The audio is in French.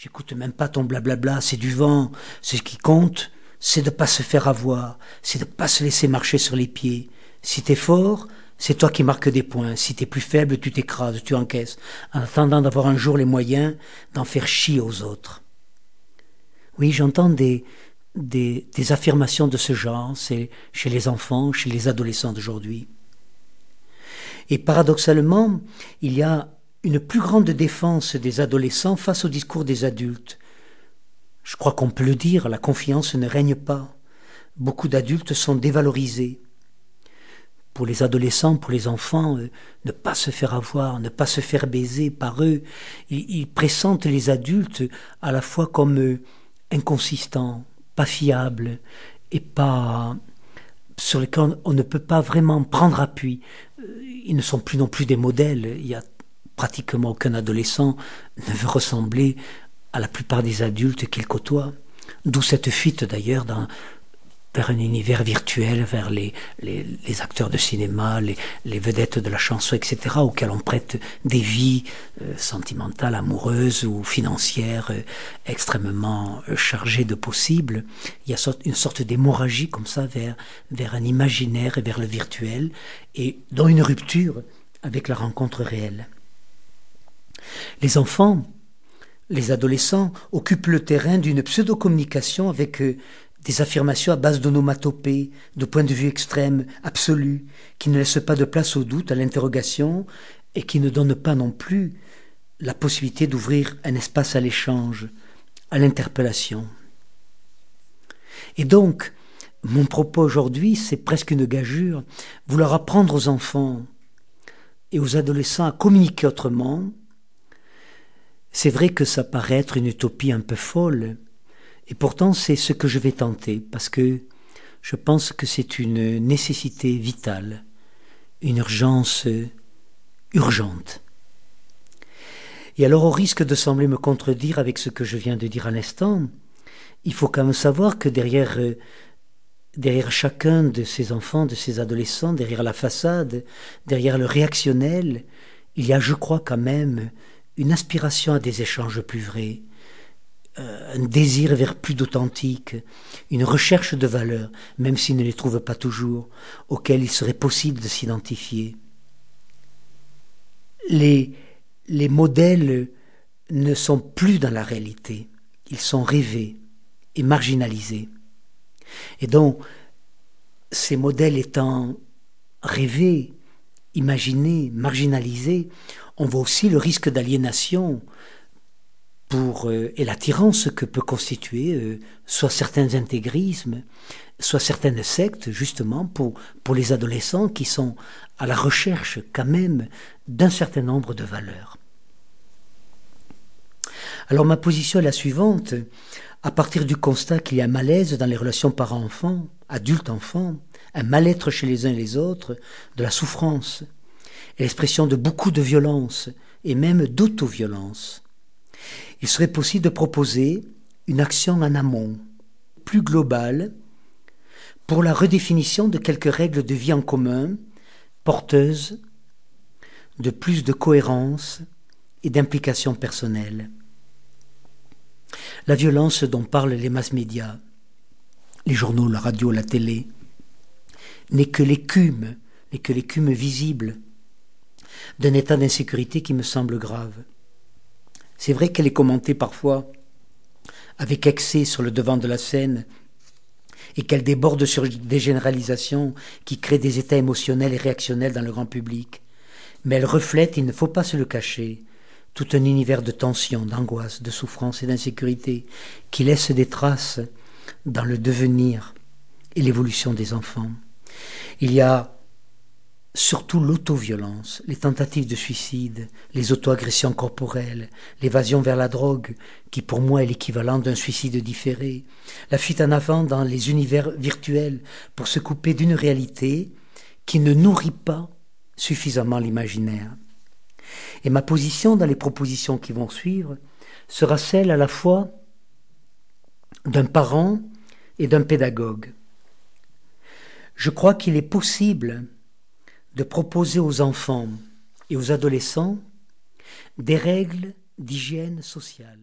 J'écoute même pas ton blablabla, c'est du vent. Ce qui compte, c'est de pas se faire avoir, c'est de pas se laisser marcher sur les pieds. Si t'es fort, c'est toi qui marques des points. Si t'es plus faible, tu t'écrases, tu encaisses, en attendant d'avoir un jour les moyens d'en faire chier aux autres. Oui, j'entends des, des, des affirmations de ce genre, c'est chez les enfants, chez les adolescents d'aujourd'hui. Et paradoxalement, il y a une plus grande défense des adolescents face au discours des adultes. Je crois qu'on peut le dire, la confiance ne règne pas. Beaucoup d'adultes sont dévalorisés. Pour les adolescents, pour les enfants, euh, ne pas se faire avoir, ne pas se faire baiser par eux, ils, pressentent les adultes à la fois comme euh, inconsistants, pas fiables et pas sur lesquels on ne peut pas vraiment prendre appui. Euh, ils ne sont plus non plus des modèles. Il y a pratiquement aucun adolescent ne veut ressembler à la plupart des adultes qu'il côtoie. D'où cette fuite d'ailleurs vers un univers virtuel, vers les, acteurs de cinéma, les, vedettes de la chanson, etc., auxquels on prête des vies euh, sentimentales, amoureuses ou financières euh, extrêmement euh, chargées de possibles. Il y a une sorte d'hémorragie comme ça vers un imaginaire et vers le virtuel, et dans une rupture avec la rencontre réelle. Les enfants, les adolescents occupent le terrain d'une pseudo-communication avec euh, des affirmations à base d'onomatopées, de points de vue extrêmes, absolus, qui ne laissent pas de place au doute, à l'interrogation, et qui ne donnent pas non plus la possibilité d'ouvrir un espace à l'échange, à l'interpellation. Et donc, mon propos aujourd'hui, c'est presque une gageure, vouloir apprendre aux enfants et aux adolescents à communiquer autrement, c'est vrai que ça paraît être une utopie un peu folle, et pourtant c'est ce que je vais tenter, parce que je pense que c'est une nécessité vitale, une urgence urgente. Et alors au risque de sembler me contredire avec ce que je viens de dire à l'instant, il faut quand même savoir que derrière, derrière chacun de ces enfants, de ces adolescents, derrière la façade, derrière le réactionnel, il y a, je crois quand même, une aspiration à des échanges plus vrais, euh, un désir vers plus d'authentique, une recherche de valeurs, même s'ils ne les trouvent pas toujours, auxquelles il serait possible de s'identifier. Les modèles ne sont plus dans la réalité, ils sont rêvés et marginalisés. Et donc, ces modèles étant rêvés, imaginés, marginalisés, on voit aussi le risque d'aliénation pour euh, et l'attirance que peut constituer euh, soit certains intégrismes, soit certaines sectes justement pour pour les adolescents qui sont à la recherche quand même d'un certain nombre de valeurs. Alors ma position est la suivante. À partir du constat qu'il y a malaise dans les relations parents-enfants, adultes-enfants, un mal-être chez les uns et les autres, de la souffrance, l'expression de beaucoup de violence et même d'auto-violence. Il serait possible de proposer une action en amont, plus globale, pour la redéfinition de quelques règles de vie en commun, porteuses de plus de cohérence et d'implication personnelle. La violence dont parlent les masses médias, les journaux, la radio, la télé, n'est que l'écume, n'est que l'écume visible d'un état d'insécurité qui me semble grave. C'est vrai qu'elle est commentée parfois avec excès sur le devant de la scène et qu'elle déborde sur des généralisations qui créent des états émotionnels et réactionnels dans le grand public. Mais elle reflète, il ne faut pas se le cacher, tout un univers de tension, d'angoisse, de souffrance et d'insécurité qui laisse des traces dans le devenir et l'évolution des enfants. Il y a surtout l'autoviolence, les tentatives de suicide, les auto-agressions corporelles, l'évasion vers la drogue, qui pour moi est l'équivalent d'un suicide différé, la fuite en avant dans les univers virtuels pour se couper d'une réalité qui ne nourrit pas suffisamment l'imaginaire. Et ma position dans les propositions qui vont suivre sera celle à la fois d'un parent et d'un pédagogue. Je crois qu'il est possible de proposer aux enfants et aux adolescents des règles d'hygiène sociale.